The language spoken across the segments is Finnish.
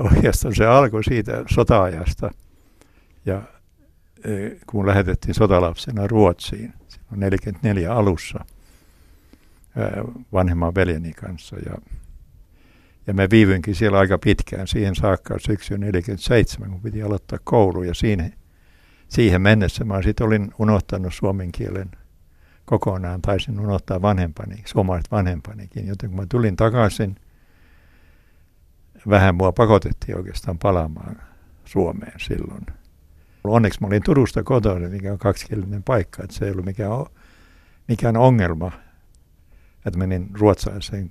oikeastaan se alkoi siitä sota-ajasta. Ja e, kun lähetettiin sotalapsena Ruotsiin, on 44 alussa vanhemman veljeni kanssa. Ja, ja mä viivyinkin siellä aika pitkään siihen saakka syksyyn 47, kun piti aloittaa koulu. Ja siinä, siihen mennessä mä sitten olin unohtanut suomen kielen kokonaan, taisin unohtaa vanhempani, suomalaiset vanhempanikin. Joten kun mä tulin takaisin, vähän mua pakotettiin oikeastaan palaamaan Suomeen silloin. Onneksi mä olin Turusta kotona, mikä on kaksikielinen paikka, että se ei ollut mikään, mikään ongelma, että menin ruotsalaiseen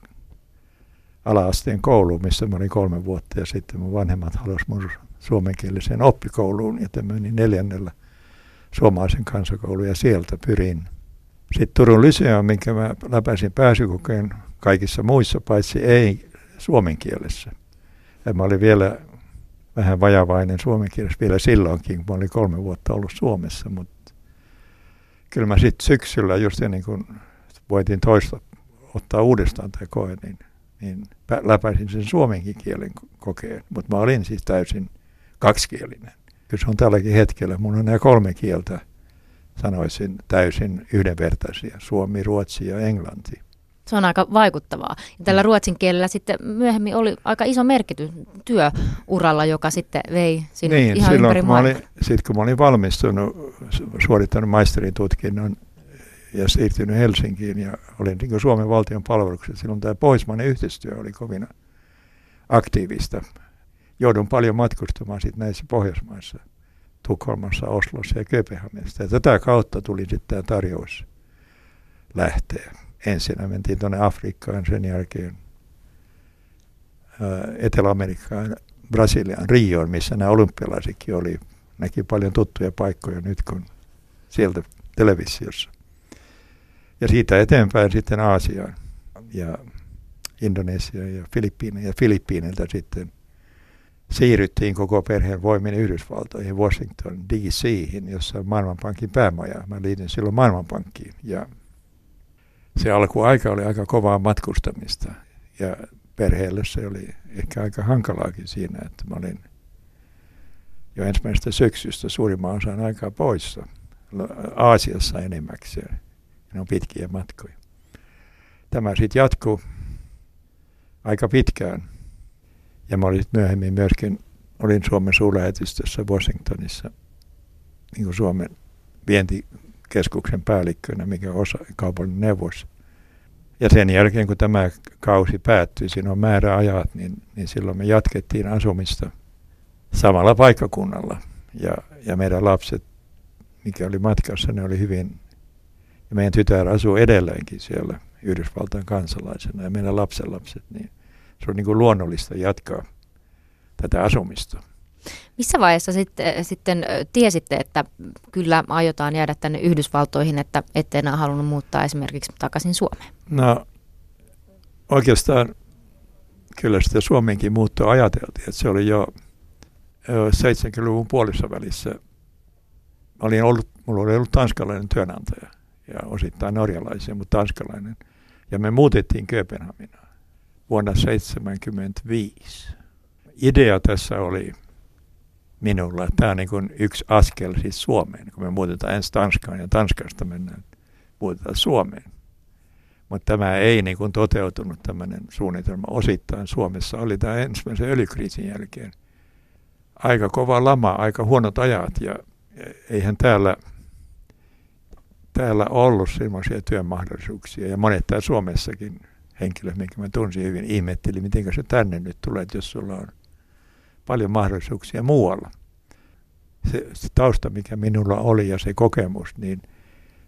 ala-asteen kouluun, missä mä olin kolme vuotta, ja sitten mun vanhemmat halusivat mun suomenkieliseen oppikouluun, joten menin neljännellä suomalaisen kansakouluun, ja sieltä pyrin. Sitten Turun Lyseon, minkä mä läpäisin pääsykokeen kaikissa muissa, paitsi ei suomen kielessä. Ja mä olin vielä vähän vajavainen suomen kielessä vielä silloinkin, kun mä olin kolme vuotta ollut Suomessa, mutta kyllä mä sitten syksyllä, just ennen kuin voitin toista ottaa uudestaan tämä koe, niin, niin läpäisin sen suomenkin kielen kokeen, mutta mä olin siis täysin kaksikielinen. Kyllä se on tälläkin hetkellä, mun on nämä kolme kieltä, sanoisin täysin yhdenvertaisia, suomi, ruotsi ja englanti. Se on aika vaikuttavaa. Ja tällä mm. ruotsin kielellä sitten myöhemmin oli aika iso merkitys työuralla, joka sitten vei sinne niin, ihan silloin, ympäri kun mä olin, sit, kun mä olin valmistunut, suorittanut maisterin tutkinnon ja siirtynyt Helsinkiin ja olin niin Suomen valtion palveluksessa, silloin tämä pohjoismainen yhteistyö oli kovin aktiivista. Joudun paljon matkustamaan sitten näissä Pohjoismaissa, Tukholmassa, Oslossa ja Kööpenhaminassa. Ja tätä kautta tuli sitten tämä tarjous lähteä ensin mentiin tuonne Afrikkaan, sen jälkeen Etelä-Amerikkaan, Brasiliaan, Rioon, missä nämä olympialaisikin oli. Näki paljon tuttuja paikkoja nyt kun sieltä televisiossa. Ja siitä eteenpäin sitten Aasiaan ja Indonesia ja Filippiineen ja Filippiiniltä sitten siirryttiin koko perheen voimin Yhdysvaltoihin, Washington DC:hin, jossa Maailmanpankin päämaja. Mä liityin silloin Maailmanpankkiin ja se alkuaika oli aika kovaa matkustamista ja perheelle se oli ehkä aika hankalaakin siinä, että mä olin jo ensimmäisestä syksystä suurimman osan aikaa poissa. Aasiassa enemmäkseen. Ne on pitkiä matkoja. Tämä sitten jatkuu aika pitkään. Ja mä olin myöhemmin myöskin, olin Suomen suurlähetystössä Washingtonissa niin kuin Suomen vienti keskuksen päällikkönä, mikä osa kaupallinen neuvos. Ja sen jälkeen, kun tämä kausi päättyi, siinä on määräajat, niin, niin silloin me jatkettiin asumista samalla paikkakunnalla. Ja, ja meidän lapset, mikä oli matkassa, ne oli hyvin, ja meidän tytär asuu edelleenkin siellä Yhdysvaltain kansalaisena ja meidän lapsenlapset, niin se on niin kuin luonnollista jatkaa tätä asumista. Missä vaiheessa sitten, sitten tiesitte, että kyllä aiotaan jäädä tänne Yhdysvaltoihin, että ette enää halunnut muuttaa esimerkiksi takaisin Suomeen? No oikeastaan kyllä sitä Suomenkin muuttoa ajateltiin, että se oli jo 70-luvun puolissa välissä. Olin ollut, mulla oli ollut tanskalainen työnantaja ja osittain norjalaisia, mutta tanskalainen. Ja me muutettiin Kööpenhaminaan vuonna 1975. Idea tässä oli minulla. Tämä on niin kuin yksi askel siis Suomeen, kun me muutetaan ensin Tanskaan ja Tanskasta mennään, muutetaan Suomeen. Mutta tämä ei niin kuin toteutunut tämmöinen suunnitelma osittain Suomessa. Oli tämä ensimmäisen öljykriisin jälkeen aika kova lama, aika huonot ajat ja eihän täällä, täällä ollut sellaisia työmahdollisuuksia. Ja monet täällä Suomessakin henkilöt, minkä mä tunsin hyvin, ihmetteli, miten se tänne nyt tulee, jos sulla on paljon mahdollisuuksia muualla. Se, se tausta, mikä minulla oli ja se kokemus, niin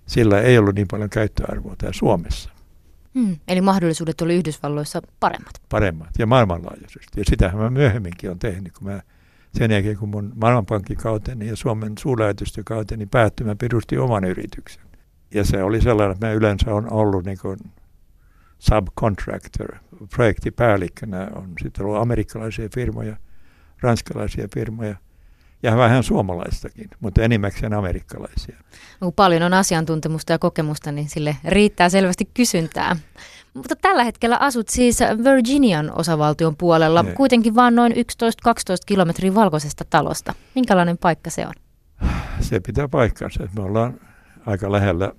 sillä ei ollut niin paljon käyttöarvoa täällä Suomessa. Hmm, eli mahdollisuudet oli Yhdysvalloissa paremmat. Paremmat ja maailmanlaajuisesti. Ja sitähän mä myöhemminkin on tehnyt, kun mä sen jälkeen kun mun maailmanpankkikauteni ja Suomen suurlähetystökauteni päättyi, mä perustin oman yrityksen. Ja se oli sellainen, että mä yleensä on ollut niin kuin subcontractor, projektipäällikkönä on sitten ollut amerikkalaisia firmoja, ranskalaisia firmoja ja vähän suomalaistakin, mutta enimmäkseen amerikkalaisia. No, kun paljon on asiantuntemusta ja kokemusta, niin sille riittää selvästi kysyntää. Mutta tällä hetkellä asut siis Virginian osavaltion puolella, Ne. kuitenkin vain noin 11-12 kilometriä valkoisesta talosta. Minkälainen paikka se on? Se pitää paikkansa. Me ollaan aika lähellä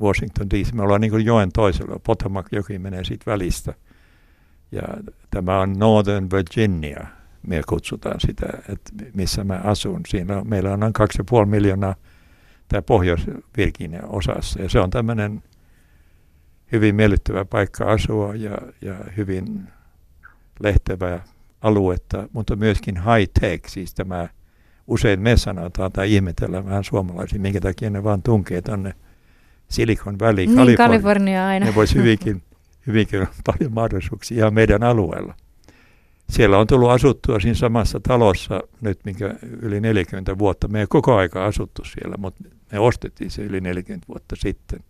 Washington DC. Me ollaan niin kuin joen toisella. Potomac-joki menee siitä välistä. Ja tämä on Northern Virginia, me kutsutaan sitä, että missä mä asun. Siinä on, meillä on noin 2,5 miljoonaa tämä Pohjois-Virginia osassa. Ja se on tämmöinen hyvin miellyttävä paikka asua ja, ja hyvin lehtevää aluetta, mutta myöskin high-tech, siis tämä usein me sanotaan tai ihmetellään vähän suomalaisia, minkä takia ne vaan tunkee tuonne Silicon Valley, Niin, Kalifornia. Kalifornia aina. Ne voisi hyvinkin, hyvinkin paljon mahdollisuuksia ihan meidän alueella. Siellä on tullut asuttua siinä samassa talossa nyt, minkä yli 40 vuotta. Me ei koko aika asuttu siellä, mutta me ostettiin se yli 40 vuotta sitten.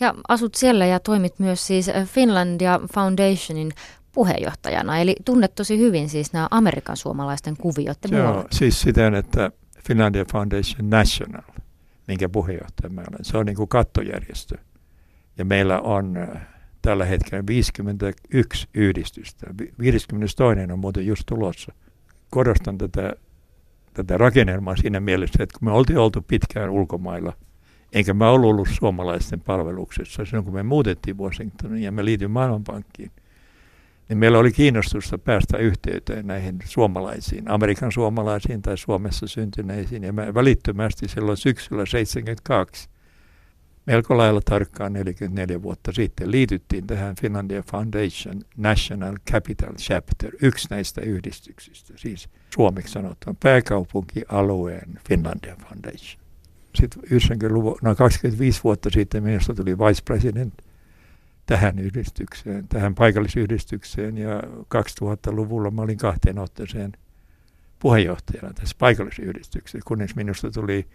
Ja asut siellä ja toimit myös siis Finlandia Foundationin puheenjohtajana, eli tunnet tosi hyvin siis nämä Amerikan suomalaisten kuviot muualle. siis siten, että Finlandia Foundation National, minkä puheenjohtaja mä olen, se on niin kuin kattojärjestö. Ja meillä on tällä hetkellä 51 yhdistystä. Vi- 52 on muuten just tulossa. Korostan tätä, tätä rakennelmaa siinä mielessä, että kun me oltiin oltu pitkään ulkomailla, enkä mä ollut ollut suomalaisten palveluksessa silloin, kun me muutettiin Washingtoniin ja me liityin Maailmanpankkiin, niin meillä oli kiinnostusta päästä yhteyteen näihin suomalaisiin, Amerikan suomalaisiin tai Suomessa syntyneisiin. Ja me välittömästi silloin syksyllä 72, melko lailla tarkkaan 44 vuotta sitten, liityttiin tähän Finlandia Foundation National Capital Chapter, yksi näistä yhdistyksistä, siis suomeksi sanottuna pääkaupunkialueen Finlandia Foundation. Sitten 90-luvun, noin 25 vuotta sitten minusta tuli vice president tähän yhdistykseen, tähän paikallisyhdistykseen ja 2000-luvulla mä olin kahteen otteeseen puheenjohtajana tässä paikallisyhdistyksessä, kunnes minusta tuli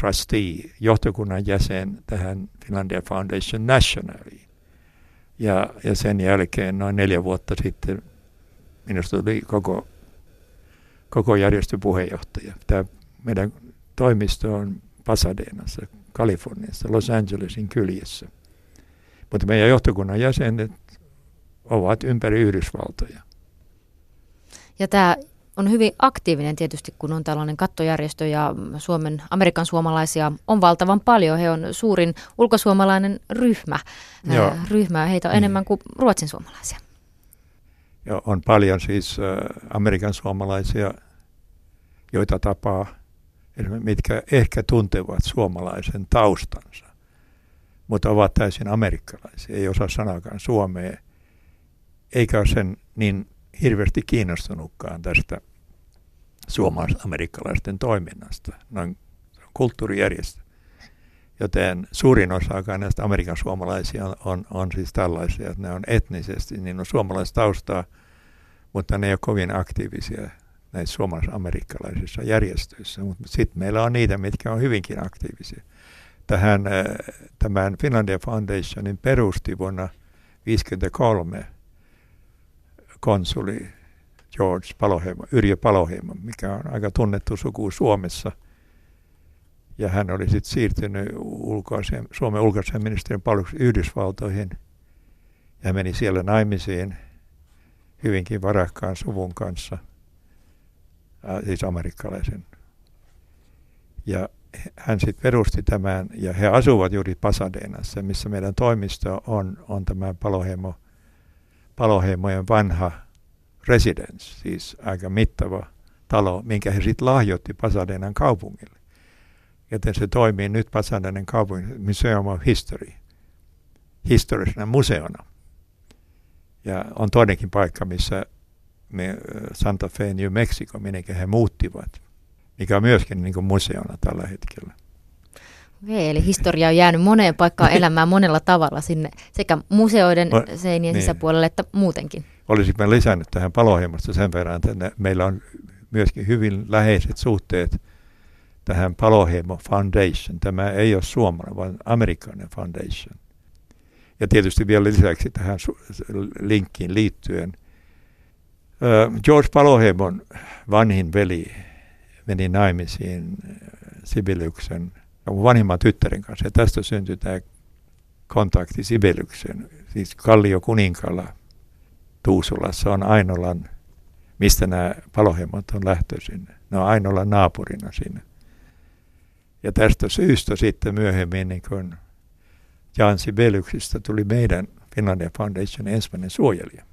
trustee, johtokunnan jäsen tähän Finlandia Foundation Nationaliin. Ja, ja sen jälkeen noin neljä vuotta sitten minusta tuli koko, koko järjestön puheenjohtaja. Tämä meidän toimisto on Pasadenassa, Kaliforniassa, Los Angelesin kyljessä. Mutta meidän johtokunnan jäsenet ovat ympäri Yhdysvaltoja. Ja tämä on hyvin aktiivinen tietysti, kun on tällainen kattojärjestö ja Suomen, Amerikan suomalaisia on valtavan paljon. He on suurin ulkosuomalainen ryhmä. Joo. Ryhmä. Heitä on Mm. enemmän kuin ruotsin suomalaisia. Ja on paljon siis Amerikan suomalaisia, joita tapaa, mitkä ehkä tuntevat suomalaisen taustansa, mutta ovat täysin amerikkalaisia, ei osaa sanakaan suomea, eikä ole sen niin hirveästi kiinnostunutkaan tästä suomalais-amerikkalaisten toiminnasta, noin kulttuurijärjestö. Joten suurin osa näistä Amerikan suomalaisia on, on, on siis tällaisia, että ne on etnisesti, niin on suomalaistaustaa, mutta ne ei ole kovin aktiivisia näissä suomalais-amerikkalaisissa järjestöissä. Mutta sitten meillä on niitä, mitkä on hyvinkin aktiivisia. Tähän, äh, tämän Finlandia Foundationin perusti vuonna 1953 konsuli George Paloheimo, Yrjö Paloheimo, mikä on aika tunnettu suku Suomessa. Ja hän oli sitten siirtynyt ulkoaseen, Suomen ulkoasiaministeriön palveluksi Yhdysvaltoihin ja meni siellä naimisiin hyvinkin varakkaan suvun kanssa, äh, siis amerikkalaisen. Ja hän sitten perusti tämän, ja he asuvat juuri Pasadenassa, missä meidän toimisto on, on tämä Paloheimo, Paloheimojen vanha residence, siis aika mittava talo, minkä he sitten lahjoitti Pasadenan kaupungille. Joten se toimii nyt Pasadenan kaupungin Museum of History, historisena museona. Ja on toinenkin paikka, missä me, Santa Fe, New Mexico, minne he muuttivat, mikä on myöskin niin museona tällä hetkellä. Okei, eli historia on jäänyt moneen paikkaan elämään monella tavalla sinne sekä museoiden No, seinien niin. sisäpuolelle että muutenkin. Olisin mä lisännyt tähän paloheimosta sen verran, että meillä on myöskin hyvin läheiset suhteet tähän Paloheimo Foundation. Tämä ei ole suomalainen, vaan amerikkalainen foundation. Ja tietysti vielä lisäksi tähän linkkiin liittyen. George Paloheimon vanhin veli meni naimisiin ö, Sibeliuksen vanhimman tyttären kanssa. Ja tästä syntyi tämä kontakti Sibeliuksen. Siis Kallio Kuninkala Tuusulassa on Ainolan, mistä nämä palohemmat on lähtöisin. Ne on Ainolan naapurina siinä. Ja tästä syystä sitten myöhemmin niin kun Jan Sibeliuksista tuli meidän Finlandia Foundation ensimmäinen suojelija.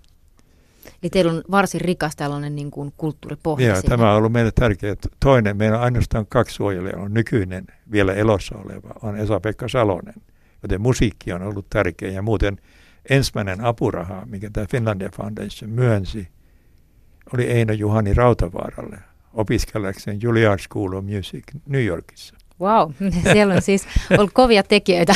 Eli teillä on varsin rikas tällainen niin kuin kulttuuripohja. Joo, tämä on ollut meille tärkeää. Toinen, meillä on ainoastaan kaksi suojelijaa. On nykyinen, vielä elossa oleva, on Esa-Pekka Salonen. Joten musiikki on ollut tärkeä. Ja muuten ensimmäinen apuraha, mikä tämä Finlandia Foundation myönsi, oli Eino Juhani Rautavaaralle opiskellakseen Juilliard School of Music New Yorkissa. Wow, siellä on siis ollut kovia tekijöitä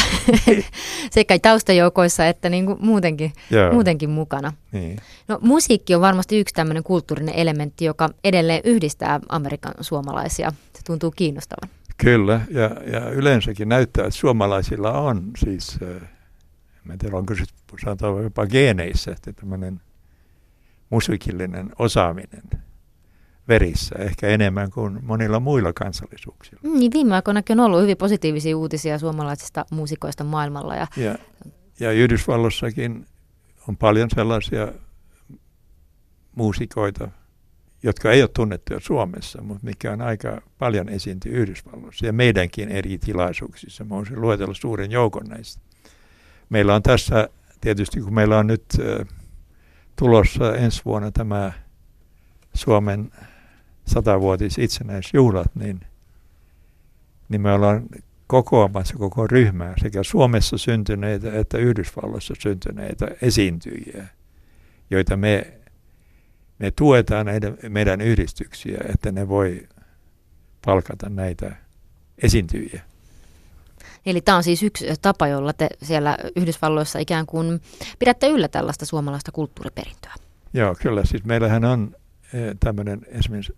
sekä taustajoukoissa että niin kuin muutenkin, muutenkin mukana. Niin. No, musiikki on varmasti yksi tämmöinen kulttuurinen elementti, joka edelleen yhdistää Amerikan suomalaisia. Se tuntuu kiinnostavan. Kyllä, ja, ja yleensäkin näyttää, että suomalaisilla on siis, en tiedä onko se sanotaan jopa geeneissä, että tämmöinen musiikillinen osaaminen – verissä, ehkä enemmän kuin monilla muilla kansallisuuksilla. Mm, niin viime aikoina on ollut hyvin positiivisia uutisia suomalaisista muusikoista maailmalla. Ja, ja, ja Yhdysvalloissakin on paljon sellaisia muusikoita, jotka ei ole tunnettuja Suomessa, mutta mikä on aika paljon esiintyy Yhdysvalloissa ja meidänkin eri tilaisuuksissa. Mä voisin luetella suuren joukon näistä. Meillä on tässä tietysti, kun meillä on nyt äh, tulossa ensi vuonna tämä Suomen satavuotis itsenäisjuhlat, niin, niin me ollaan kokoamassa koko ryhmää sekä Suomessa syntyneitä että Yhdysvalloissa syntyneitä esiintyjiä, joita me, me tuetaan näitä meidän yhdistyksiä, että ne voi palkata näitä esiintyjiä. Eli tämä on siis yksi tapa, jolla te siellä Yhdysvalloissa ikään kuin pidätte yllä tällaista suomalaista kulttuuriperintöä. Joo, kyllä. Siis meillähän on tämmöinen esimerkiksi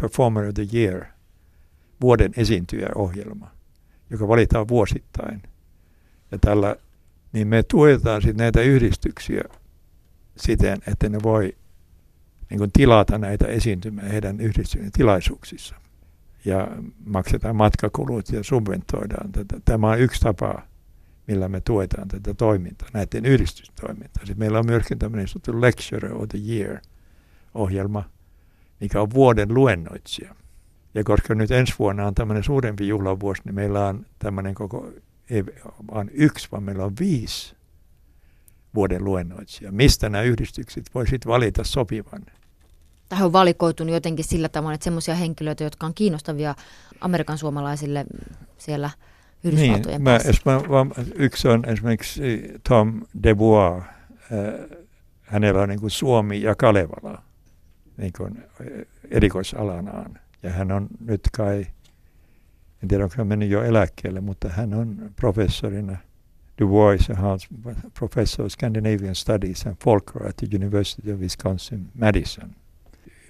Performer of the Year, vuoden esiintyjäohjelma, joka valitaan vuosittain. Ja tällä, niin me tuetaan sitten näitä yhdistyksiä siten, että ne voi niin kuin tilata näitä esiintymiä heidän yhdistyksen tilaisuuksissa. Ja maksetaan matkakulut ja subventoidaan tätä. Tämä on yksi tapa, millä me tuetaan tätä toimintaa, näiden yhdistystoimintaa. Sitten meillä on myöskin tämmöinen sanottu Lecturer of the Year-ohjelma – mikä on vuoden luennoitsija. Ja koska nyt ensi vuonna on tämmöinen suurempi juhlavuosi, niin meillä on tämmöinen koko, ei vaan yksi, vaan meillä on viisi vuoden luennoitsija. Mistä nämä yhdistykset voi sitten valita sopivan? Tähän on valikoitunut jotenkin sillä tavoin, että semmoisia henkilöitä, jotka on kiinnostavia Amerikan suomalaisille siellä Yhdysvaltojen niin, mä, mä, yksi on esimerkiksi Tom DeBois. Äh, hänellä on niin kuin Suomi ja Kalevala niin kuin erikoisalanaan. Ja hän on nyt kai, en tiedä onko hän mennyt jo eläkkeelle, mutta hän on professorina Du Bois Hans Professor of Scandinavian Studies and Folklore at the University of Wisconsin-Madison,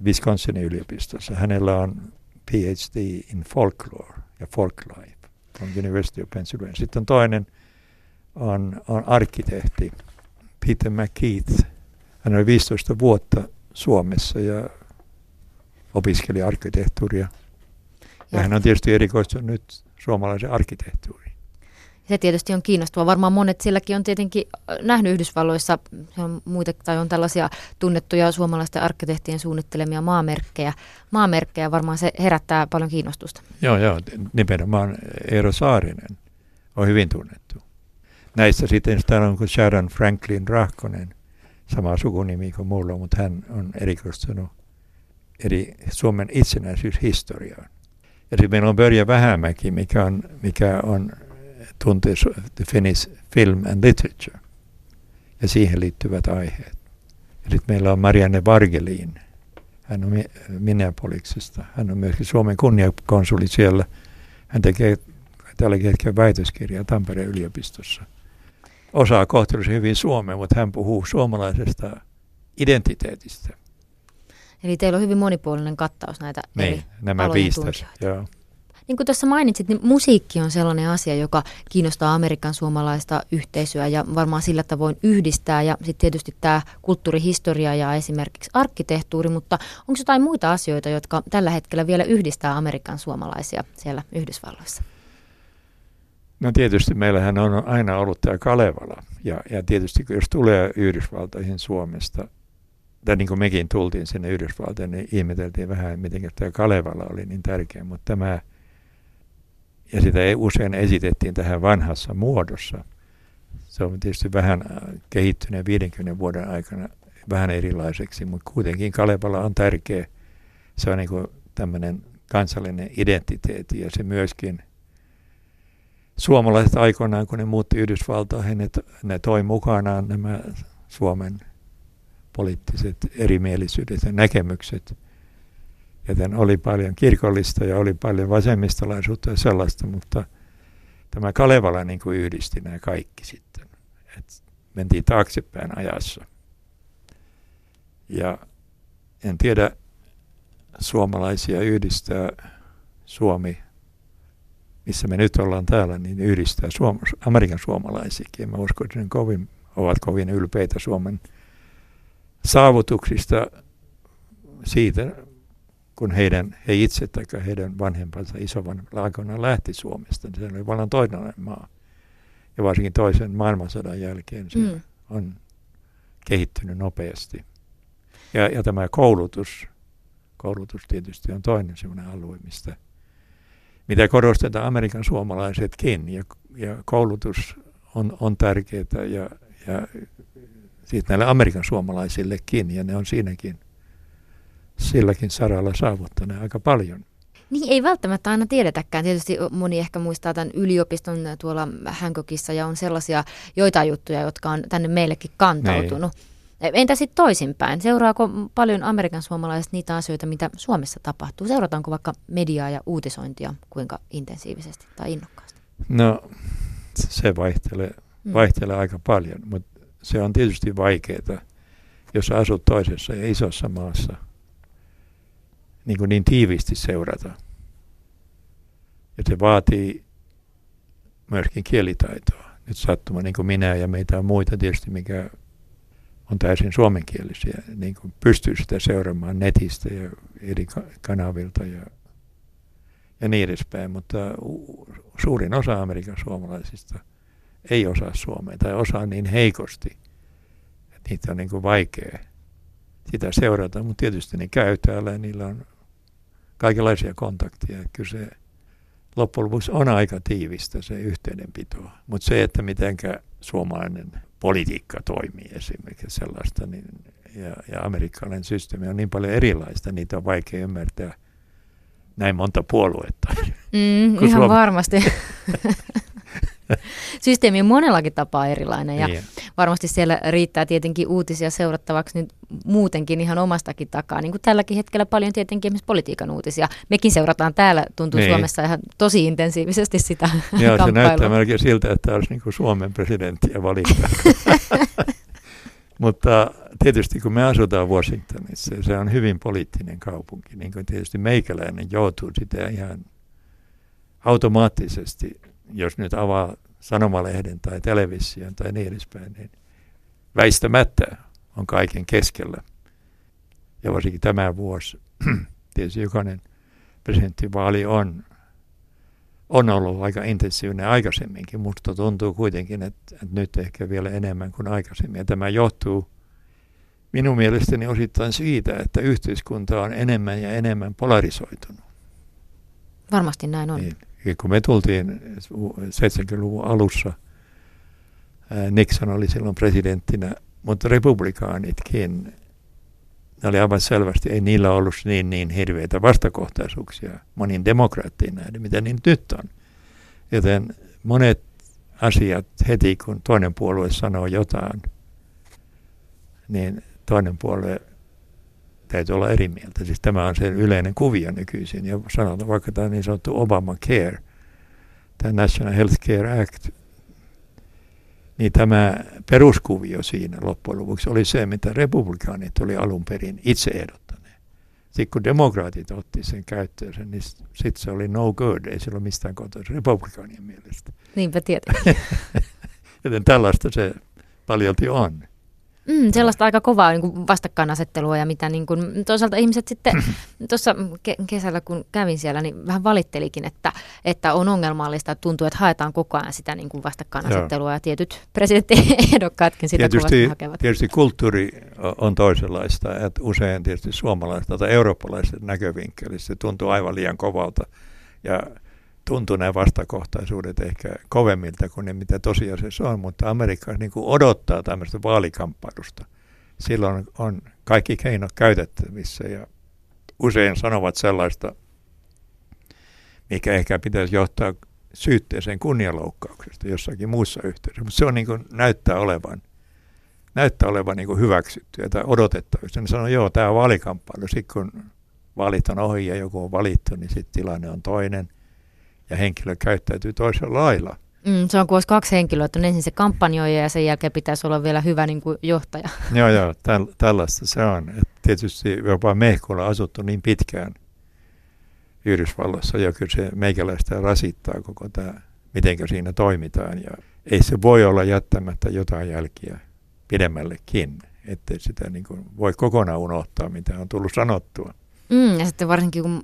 Wisconsinin yliopistossa. Hänellä on PhD in Folklore ja Folklife from University of Pennsylvania. Sitten toinen on, on arkkitehti Peter McKeith. Hän oli 15 vuotta Suomessa ja opiskeli arkkitehtuuria. Ja, hän on tietysti erikoistunut nyt suomalaisen arkkitehtuuriin. Se tietysti on kiinnostavaa. Varmaan monet silläkin on tietenkin äh, nähnyt Yhdysvalloissa on muita, tai on tällaisia tunnettuja suomalaisten arkkitehtien suunnittelemia maamerkkejä. Maamerkkejä varmaan se herättää paljon kiinnostusta. Joo, joo. Nimenomaan Eero Saarinen on hyvin tunnettu. Näistä sitten täällä on Sharon Franklin Rahkonen, sama sukunimi kuin mulla, mutta hän on erikoistunut eri Suomen itsenäisyyshistoriaan. Sitten meillä on Börje Vähämäki, mikä on, mikä on tuntee the Finnish Film and Literature ja siihen liittyvät aiheet. Sitten meillä on Marianne Vargelin. Hän on Minneapoliksesta. Hän on myöskin Suomen kunniakonsuli siellä. Hän tekee tällä hetkellä väitöskirjaa Tampereen yliopistossa – osaa kohtuullisen hyvin suomea, mutta hän puhuu suomalaisesta identiteetistä. Eli teillä on hyvin monipuolinen kattaus näitä niin, eri nämä viistas, joo. Niin kuin tuossa mainitsit, niin musiikki on sellainen asia, joka kiinnostaa Amerikan suomalaista yhteisöä ja varmaan sillä tavoin yhdistää. Ja sitten tietysti tämä kulttuurihistoria ja esimerkiksi arkkitehtuuri, mutta onko jotain muita asioita, jotka tällä hetkellä vielä yhdistää Amerikan suomalaisia siellä Yhdysvalloissa? No tietysti meillähän on aina ollut tämä Kalevala. Ja, ja tietysti jos tulee Yhdysvaltoihin Suomesta, tai niin kuin mekin tultiin sinne Yhdysvaltoihin, niin ihmeteltiin vähän, miten tämä Kalevala oli niin tärkeä. Mutta tämä, ja sitä usein esitettiin tähän vanhassa muodossa. Se on tietysti vähän äh, kehittyneen 50 vuoden aikana vähän erilaiseksi, mutta kuitenkin Kalevala on tärkeä. Se on niin kuin tämmöinen kansallinen identiteetti ja se myöskin suomalaiset aikoinaan, kun ne muutti Yhdysvaltoihin, ne, ne toi mukanaan nämä Suomen poliittiset erimielisyydet ja näkemykset. Joten oli paljon kirkollista ja oli paljon vasemmistolaisuutta ja sellaista, mutta tämä Kalevala niin kuin yhdisti nämä kaikki sitten. Et mentiin taaksepäin ajassa. Ja en tiedä, suomalaisia yhdistää Suomi, missä me nyt ollaan täällä, niin yhdistää Suom- Amerikan suomalaisikin. Mä uskon, että ne kovin, ovat kovin ylpeitä Suomen saavutuksista siitä, kun heidän, he itse tai heidän vanhempansa isovanhemmat aikoinaan lähti Suomesta, niin se oli vallan toinen maa. Ja varsinkin toisen maailmansodan jälkeen se mm. on kehittynyt nopeasti. Ja, ja tämä koulutus, koulutus tietysti on toinen sellainen alue, mistä, mitä korostetaan Amerikan suomalaisetkin. Ja, ja koulutus on, on tärkeää ja, ja siitä näille Amerikan suomalaisillekin, ja ne on siinäkin silläkin saralla saavuttaneet aika paljon. Niin, ei välttämättä aina tiedetäkään. Tietysti moni ehkä muistaa tämän yliopiston tuolla Hänkokissa ja on sellaisia joitain juttuja, jotka on tänne meillekin kantautunut. Niin. Entä sitten toisinpäin? Seuraako paljon Amerikan suomalaiset niitä asioita, mitä Suomessa tapahtuu? Seurataanko vaikka mediaa ja uutisointia kuinka intensiivisesti tai innokkaasti? No, se vaihtelee, mm. vaihtelee mm. aika paljon, mutta se on tietysti vaikeaa, jos asut toisessa ja isossa maassa, niin, kuin niin tiiviisti seurata. Ja se vaatii myöskin kielitaitoa. Nyt sattuma, niin kuin minä ja meitä on muita tietysti, mikä on täysin suomenkielisiä, niin kuin pystyy sitä seuraamaan netistä ja eri kanavilta ja, ja niin edespäin, mutta suurin osa Amerikan suomalaisista ei osaa suomea tai osaa niin heikosti, että niitä on niin kuin vaikea sitä seurata, mutta tietysti ne käy täällä ja niillä on kaikenlaisia kontakteja. Kyllä se loppujen lopuksi on aika tiivistä se yhteydenpito, mutta se, että mitenkä suomalainen politiikka toimii esimerkiksi sellaista, niin, ja, ja amerikkalainen systeemi on niin paljon erilaista, niitä on vaikea ymmärtää näin monta puoluetta. Mm, ihan Suom- varmasti. Systeemi on monellakin tapaa erilainen ja niin. varmasti siellä riittää tietenkin uutisia seurattavaksi nyt muutenkin ihan omastakin takaa. Niin kuin tälläkin hetkellä paljon tietenkin esimerkiksi politiikan uutisia. Mekin seurataan täällä, tuntuu niin. Suomessa ihan tosi intensiivisesti sitä Joo, se näyttää melkein siltä, että olisi niin kuin Suomen presidenttiä valita. Mutta tietysti kun me asutaan Washingtonissa, se on hyvin poliittinen kaupunki, niin kuin tietysti meikäläinen joutuu sitä ihan automaattisesti jos nyt avaa sanomalehden tai television tai niin edespäin, niin väistämättä on kaiken keskellä. Ja varsinkin tämä vuosi, tietysti jokainen presidenttivaali on, on ollut aika intensiivinen aikaisemminkin, mutta tuntuu kuitenkin, että, että nyt ehkä vielä enemmän kuin aikaisemmin. Ja tämä johtuu minun mielestäni osittain siitä, että yhteiskunta on enemmän ja enemmän polarisoitunut. Varmasti näin on. Niin kun me tultiin 70-luvun alussa, Nixon oli silloin presidenttinä, mutta republikaanitkin, ne oli aivan selvästi, ei niillä ollut niin, niin hirveitä vastakohtaisuuksia moniin demokraattiin nähden, mitä niin nyt on. Joten monet asiat heti, kun toinen puolue sanoo jotain, niin toinen puolue täytyy olla eri mieltä. Siis tämä on se yleinen kuvio nykyisin. Ja sanotaan vaikka tämä niin sanottu Obama Care, tämä National Health Care Act, niin tämä peruskuvio siinä loppujen lopuksi oli se, mitä republikaanit oli alun perin itse ehdottaneet. Sitten kun demokraatit otti sen käyttöön, niin sitten se oli no good, ei sillä ole mistään kotoisin republikaanien mielestä. Niinpä tietenkin. Joten tällaista se paljolti on. Mm, sellaista aika kovaa niin kuin vastakkainasettelua ja mitä niin kuin, toisaalta ihmiset sitten tuossa ke- kesällä kun kävin siellä, niin vähän valittelikin, että, että on ongelmallista, että tuntuu, että haetaan koko ajan sitä niin kuin vastakkainasettelua Joo. ja tietyt presidenttiehdokkaatkin sitä tietysti, hakevat. Tietysti kulttuuri on toisenlaista, että usein tietysti suomalaiset tai eurooppalaiset näkövinkkelistä se tuntuu aivan liian kovalta ja tuntuu nämä vastakohtaisuudet ehkä kovemmilta kuin ne, mitä tosiasiassa on, mutta Amerikka niin kuin odottaa tämmöistä vaalikamppailusta. Silloin on kaikki keinot käytettävissä ja usein sanovat sellaista, mikä ehkä pitäisi johtaa syytteeseen kunnianloukkauksesta jossakin muussa yhteydessä, mutta se on niin kuin, näyttää olevan, näyttää olevan niin kuin hyväksytty tai odotettavissa. Ne sanoo, joo, tämä on vaalikamppailu. Sitten kun vaalit on ohi ja joku on valittu, niin sitten tilanne on toinen – ja henkilö käyttäytyy toisella lailla. Mm, se on kuin olisi kaksi henkilöä, että on ensin se kampanjoija ja sen jälkeen pitäisi olla vielä hyvä niin kuin johtaja. Joo, joo, täl, tällaista se on. Et tietysti jopa me, kun asuttu niin pitkään Yhdysvalloissa, ja kyllä se meikäläistä rasittaa koko tämä, miten siinä toimitaan. Ja ei se voi olla jättämättä jotain jälkiä pidemmällekin, ettei sitä niin kuin voi kokonaan unohtaa, mitä on tullut sanottua. Mm, ja sitten varsinkin kun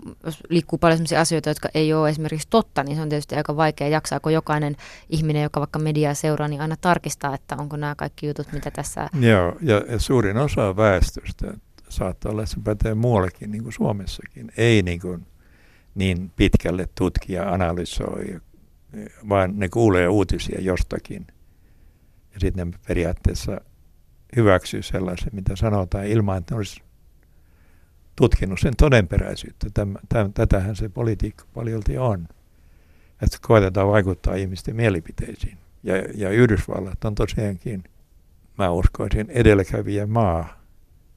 liikkuu paljon sellaisia asioita, jotka ei ole esimerkiksi totta, niin se on tietysti aika vaikea. Jaksaako jokainen ihminen, joka vaikka mediaa seuraa, niin aina tarkistaa, että onko nämä kaikki jutut, mitä tässä... Joo, ja, ja suurin osa väestöstä saattaa olla, että se pätee muuallekin, niin kuin Suomessakin. Ei niin, kuin niin pitkälle tutkia, analysoi, vaan ne kuulee uutisia jostakin. Ja sitten ne periaatteessa hyväksyy sellaisen, mitä sanotaan, ilman että ne olisi tutkinut sen todenperäisyyttä. Täm, täm, tätähän se politiikka paljolti on. Että koetetaan vaikuttaa ihmisten mielipiteisiin. Ja, ja Yhdysvallat on tosiaankin, mä uskoisin, edelläkävijä maa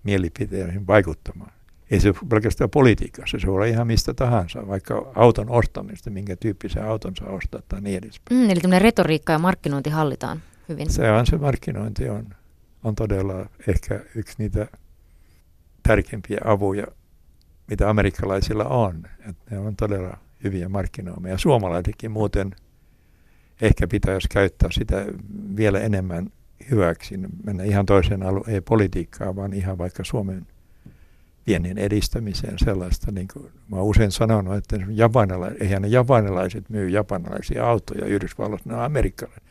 mielipiteisiin vaikuttamaan. Ei se pelkästään politiikassa, se voi olla ihan mistä tahansa, vaikka auton ostamista, minkä tyyppisen auton saa ostaa tai niin edespäin. Mm, eli tämmöinen retoriikka ja markkinointi hallitaan hyvin. Se on se markkinointi on, on todella ehkä yksi niitä tärkeimpiä avuja, mitä amerikkalaisilla on. Että ne on todella hyviä markkinoimia. Suomalaisetkin muuten ehkä pitäisi käyttää sitä vielä enemmän hyväksi. Mennä ihan toiseen alueen, ei politiikkaa, vaan ihan vaikka Suomen viennin edistämiseen sellaista, niin kuin mä olen usein sanonut, että japanilaiset, eihän ne japanilaiset myy japanilaisia autoja Yhdysvalloissa, ne on amerikkalaiset.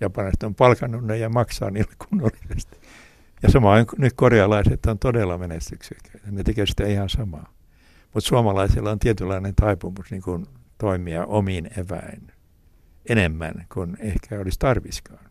Japanilaiset on palkannut ne ja maksaa niille kunnollisesti. Ja samoin nyt korealaiset on todella menestyksekkäitä. Ne tekevät sitä ihan samaa. Mutta suomalaisilla on tietynlainen taipumus niin kuin toimia omiin eväin enemmän kuin ehkä olisi tarviskaan.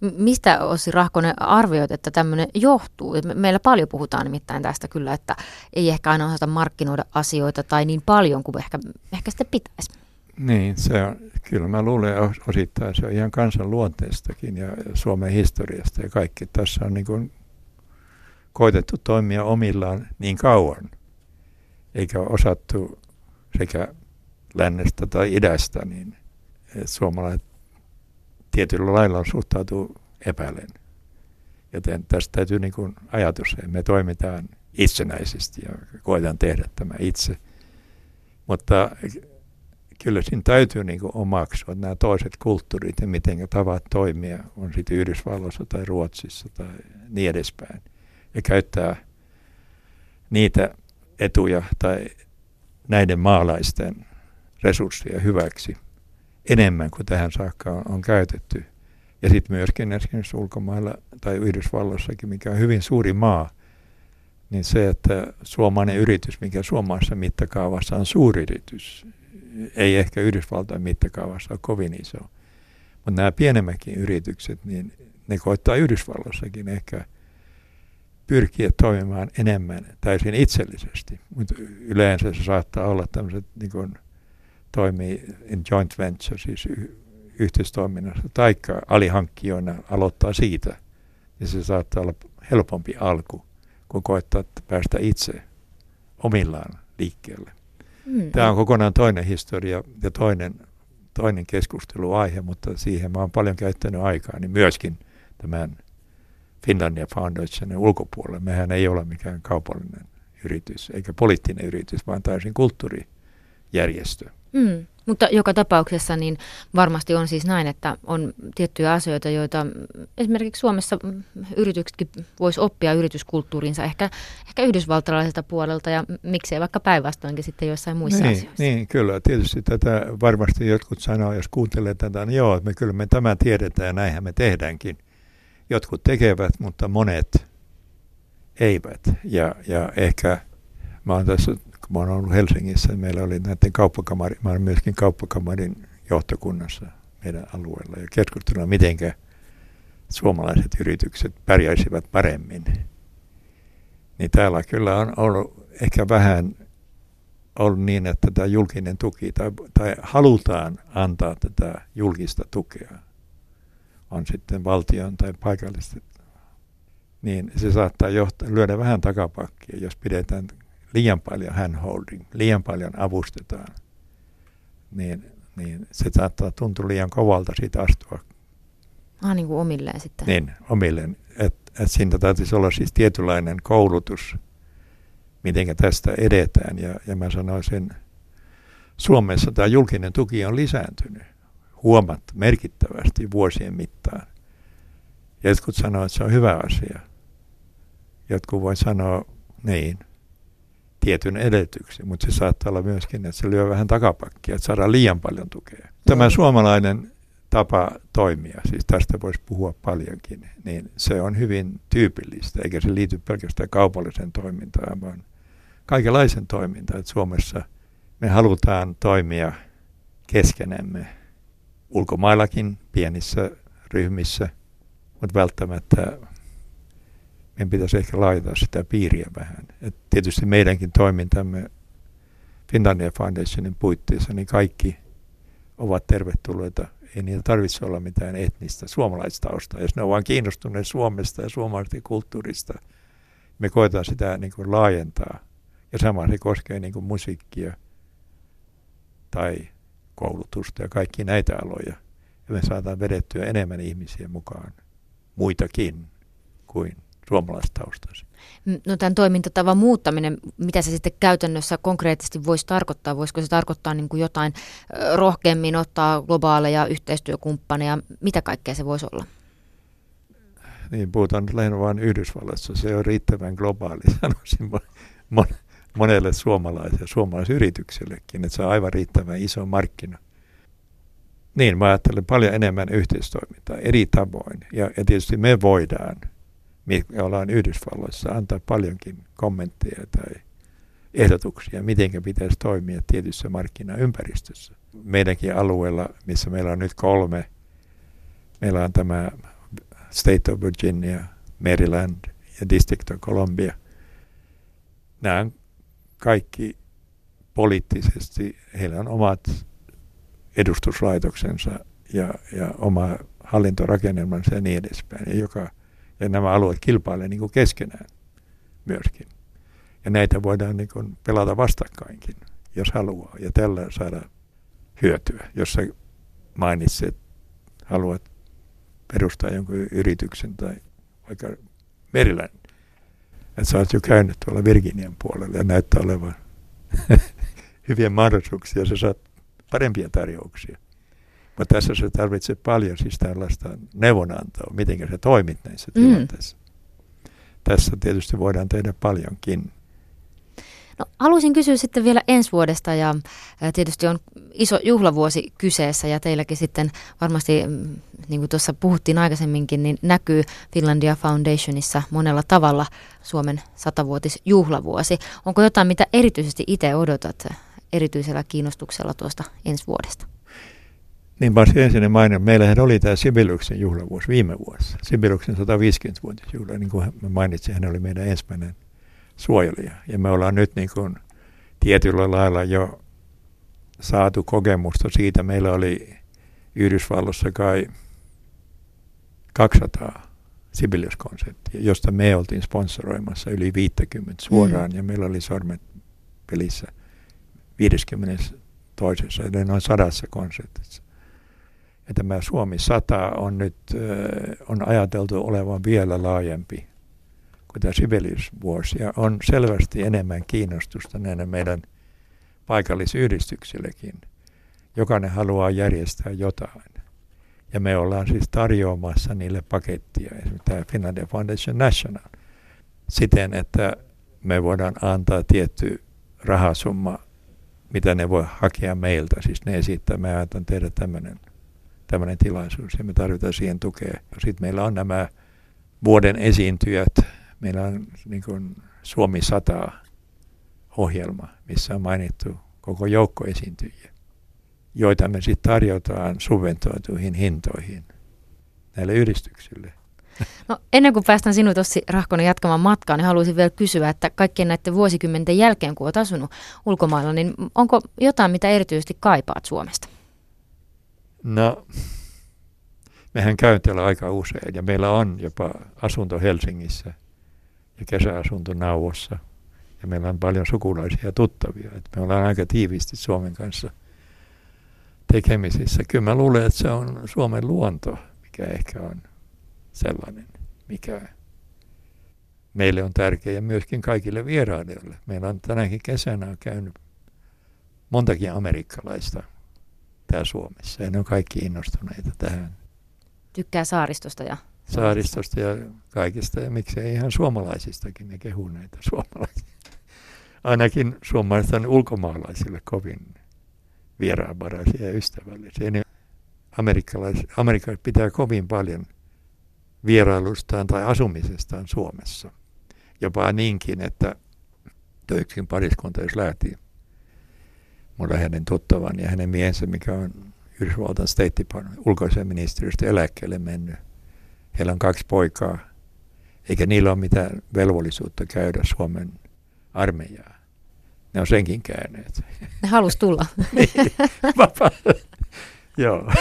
Mistä Ossi Rahkonen arvioit, että tämmöinen johtuu? Meillä paljon puhutaan nimittäin tästä kyllä, että ei ehkä aina osata markkinoida asioita tai niin paljon kuin ehkä, ehkä sitten pitäisi. Niin, se on, kyllä mä luulen osittain se on ihan kansan luonteestakin ja Suomen historiasta ja kaikki. Tässä on niin koitettu toimia omillaan niin kauan, eikä osattu sekä lännestä tai idästä, niin suomalaiset tietyllä lailla suhtautuu epäilen. Joten tästä täytyy niin kuin ajatus, että me toimitaan itsenäisesti ja koetaan tehdä tämä itse. Mutta kyllä siinä täytyy niin kuin omaksua nämä toiset kulttuurit ja miten tavat toimia, on sitten Yhdysvalloissa tai Ruotsissa tai niin edespäin. Ja käyttää niitä etuja tai näiden maalaisten resursseja hyväksi enemmän kuin tähän saakka on, on käytetty. Ja sitten myöskin esimerkiksi ulkomailla tai Yhdysvalloissakin, mikä on hyvin suuri maa, niin se, että suomalainen yritys, mikä suomalaisessa mittakaavassa on suuri yritys, ei ehkä Yhdysvaltain mittakaavassa ole kovin iso. Mutta nämä pienemmätkin yritykset, niin ne koittaa Yhdysvalloissakin ehkä pyrkiä toimimaan enemmän täysin itsellisesti. Mutta yleensä se saattaa olla tämmöiset niin kuin toimii in joint venture, siis y- yhteistoiminnassa, taikka alihankkijoina aloittaa siitä. Ja se saattaa olla helpompi alku, kun koettaa päästä itse omillaan liikkeelle. Mm. Tämä on kokonaan toinen historia ja toinen, toinen keskusteluaihe, mutta siihen mä oon paljon käyttänyt aikaa, niin myöskin tämän Finlandia Foundationin ulkopuolella. Mehän ei ole mikään kaupallinen yritys eikä poliittinen yritys, vaan täysin kulttuurijärjestö. Mm. Mutta joka tapauksessa niin varmasti on siis näin, että on tiettyjä asioita, joita esimerkiksi Suomessa yrityksetkin voisi oppia yrityskulttuurinsa ehkä, ehkä yhdysvaltalaiselta puolelta ja miksei vaikka päinvastoinkin sitten joissain muissa niin, asioissa. Niin, kyllä. Tietysti tätä varmasti jotkut sanoo, jos kuuntelee tätä, niin joo, me kyllä me tämä tiedetään ja näinhän me tehdäänkin. Jotkut tekevät, mutta monet eivät. Ja, ja ehkä mä oon tässä kun mä olen ollut Helsingissä, niin meillä oli näiden kauppakamarin, mä olen myöskin kauppakamarin johtokunnassa meidän alueella ja keskustelua, miten suomalaiset yritykset pärjäisivät paremmin. Niin täällä kyllä on ollut ehkä vähän ollut niin, että tämä julkinen tuki tai, tai halutaan antaa tätä julkista tukea, on sitten valtion tai paikallista, niin se saattaa johtaa, lyödä vähän takapakkia, jos pidetään liian paljon handholding, liian paljon avustetaan, niin, niin se saattaa tuntua liian kovalta siitä astua. Ah, niin kuin omilleen sitten. Niin, omilleen. Että et siinä täytyisi olla siis tietynlainen koulutus, miten tästä edetään. Ja, ja mä sanoisin, Suomessa tämä julkinen tuki on lisääntynyt huomat merkittävästi vuosien mittaan. Jotkut sanoo, että se on hyvä asia. Jotkut voi sanoa, niin, tietyn edellytyksen, mutta se saattaa olla myöskin, että se lyö vähän takapakkia, että saadaan liian paljon tukea. Tämä suomalainen tapa toimia, siis tästä voisi puhua paljonkin, niin se on hyvin tyypillistä, eikä se liity pelkästään kaupalliseen toimintaan, vaan kaikenlaisen toimintaan. Että Suomessa me halutaan toimia keskenemme ulkomaillakin pienissä ryhmissä, mutta välttämättä meidän pitäisi ehkä laajentaa sitä piiriä vähän. Et tietysti meidänkin toimintamme Finlandia Foundationin puitteissa, niin kaikki ovat tervetulleita. Ei niitä tarvitse olla mitään etnistä suomalaistausta. Jos ne ovat kiinnostuneet Suomesta ja suomalaisten kulttuurista, me koetaan sitä niin kuin laajentaa. Ja sama se koskee niin kuin musiikkia tai koulutusta ja kaikki näitä aloja. Ja me saadaan vedettyä enemmän ihmisiä mukaan, muitakin kuin suomalaistaustaisia. No tämän toimintatavan muuttaminen, mitä se sitten käytännössä konkreettisesti voisi tarkoittaa? Voisiko se tarkoittaa niin kuin jotain rohkeammin ottaa globaaleja yhteistyökumppaneja? Mitä kaikkea se voisi olla? Niin, puhutaan nyt lähinnä vain Yhdysvalloissa. Se on riittävän globaali, sanoisin monelle suomalaiselle, suomalaisyrityksellekin, että se on aivan riittävän iso markkina. Niin, mä ajattelen paljon enemmän yhteistoimintaa eri tavoin. Ja, ja tietysti me voidaan – me ollaan Yhdysvalloissa, antaa paljonkin kommentteja tai ehdotuksia, miten pitäisi toimia tietyssä markkinaympäristössä. Meidänkin alueella, missä meillä on nyt kolme, meillä on tämä State of Virginia, Maryland ja District of Columbia. Nämä on kaikki poliittisesti, heillä on omat edustuslaitoksensa ja, ja oma hallintorakennelmansa ja niin edespäin. Ja joka ja nämä alueet kilpailevat niin keskenään myöskin. Ja näitä voidaan niin kuin pelata vastakkainkin, jos haluaa, ja tällä saada hyötyä. Jos sä mainitset, haluat perustaa jonkun yrityksen tai vaikka Maryland, että sä oot jo käynyt tuolla Virginian puolella ja näyttää olevan hyviä mahdollisuuksia, sä saat parempia tarjouksia. Mutta tässä se tarvitsee paljon siis tällaista neuvonantoa, miten se toimit näissä mm. tilanteissa. Tässä tietysti voidaan tehdä paljonkin. No, haluaisin kysyä sitten vielä ensi vuodesta ja tietysti on iso juhlavuosi kyseessä ja teilläkin sitten varmasti, mm, niin kuin tuossa puhuttiin aikaisemminkin, niin näkyy Finlandia Foundationissa monella tavalla Suomen satavuotisjuhlavuosi. Onko jotain, mitä erityisesti itse odotat erityisellä kiinnostuksella tuosta ensi vuodesta? Niin varsin ensin mainin, meillähän oli tämä Sibeliuksen juhlavuosi viime vuosi. Sibeliuksen 150-vuotisjuhla, niin kuin mä mainitsin, hän oli meidän ensimmäinen suojelija. Ja me ollaan nyt niin kuin tietyllä lailla jo saatu kokemusta siitä. Meillä oli Yhdysvalloissa kai 200 Sibelius-konserttia, josta me oltiin sponsoroimassa yli 50 suoraan, mm. ja meillä oli sormet pelissä 50 toisessa, eli noin sadassa konsertissa. Ja tämä Suomi 100 on nyt on ajateltu olevan vielä laajempi kuin tämä Sibelius-vuosi. Ja on selvästi enemmän kiinnostusta näiden meidän paikallisyhdistyksilläkin. Jokainen haluaa järjestää jotain. Ja me ollaan siis tarjoamassa niille pakettia, esimerkiksi tämä Finlandia Foundation National, siten, että me voidaan antaa tietty rahasumma, mitä ne voi hakea meiltä. Siis ne esittää, me ajatan tehdä tämmöinen tämmöinen tilaisuus ja me tarvitaan siihen tukea. Sitten meillä on nämä vuoden esiintyjät. Meillä on niin kuin Suomi 100 ohjelma, missä on mainittu koko joukko esiintyjiä, joita me sitten tarjotaan subventoituihin hintoihin näille yhdistyksille. No, ennen kuin päästään sinut Ossi Rahkonen jatkamaan matkaa, niin haluaisin vielä kysyä, että kaikkien näiden vuosikymmenten jälkeen, kun olet asunut ulkomailla, niin onko jotain, mitä erityisesti kaipaat Suomesta? No, mehän käytellä aika usein ja meillä on jopa asunto Helsingissä ja kesäasunto Nauvossa. Ja meillä on paljon sukulaisia ja tuttavia. Et me ollaan aika tiiviisti Suomen kanssa tekemisissä. Kyllä mä luulen, että se on Suomen luonto, mikä ehkä on sellainen, mikä meille on tärkeä ja myöskin kaikille vierailijoille. Meillä on tänäkin kesänä käynyt montakin amerikkalaista täällä Suomessa ja ne on kaikki innostuneita tähän. Tykkää saaristosta ja saaristosta ja kaikista ja miksei ihan suomalaisistakin ne kehuu näitä suomalaisia. Ainakin suomalaiset on ulkomaalaisille kovin vieraanvaraisia ja ystävällisiä. Ne amerikkalaiset, amerikkalaiset pitää kovin paljon vierailustaan tai asumisestaan Suomessa. Jopa niinkin, että töikskin pariskunta, jos lähti mun läheinen tuttavan ja hänen miehensä, mikä on Yhdysvaltain State Department ulkoisen ministeriöstä eläkkeelle mennyt. Heillä on kaksi poikaa, eikä niillä ole mitään velvollisuutta käydä Suomen armeijaa. Ne on senkin käyneet. Ne halus tulla. niin, Joo.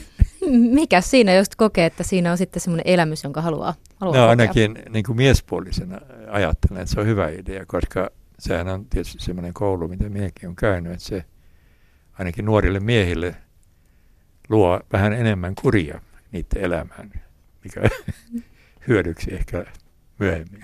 Mikä siinä just kokee, että siinä on sitten semmoinen elämys, jonka haluaa, haluaa no, ainakin niin kuin miespuolisena ajattelen, että se on hyvä idea, koska sehän on tietysti semmoinen koulu, mitä miekin on käynyt, että se ainakin nuorille miehille luo vähän enemmän kuria niiden elämään, mikä hyödyksi ehkä myöhemmin.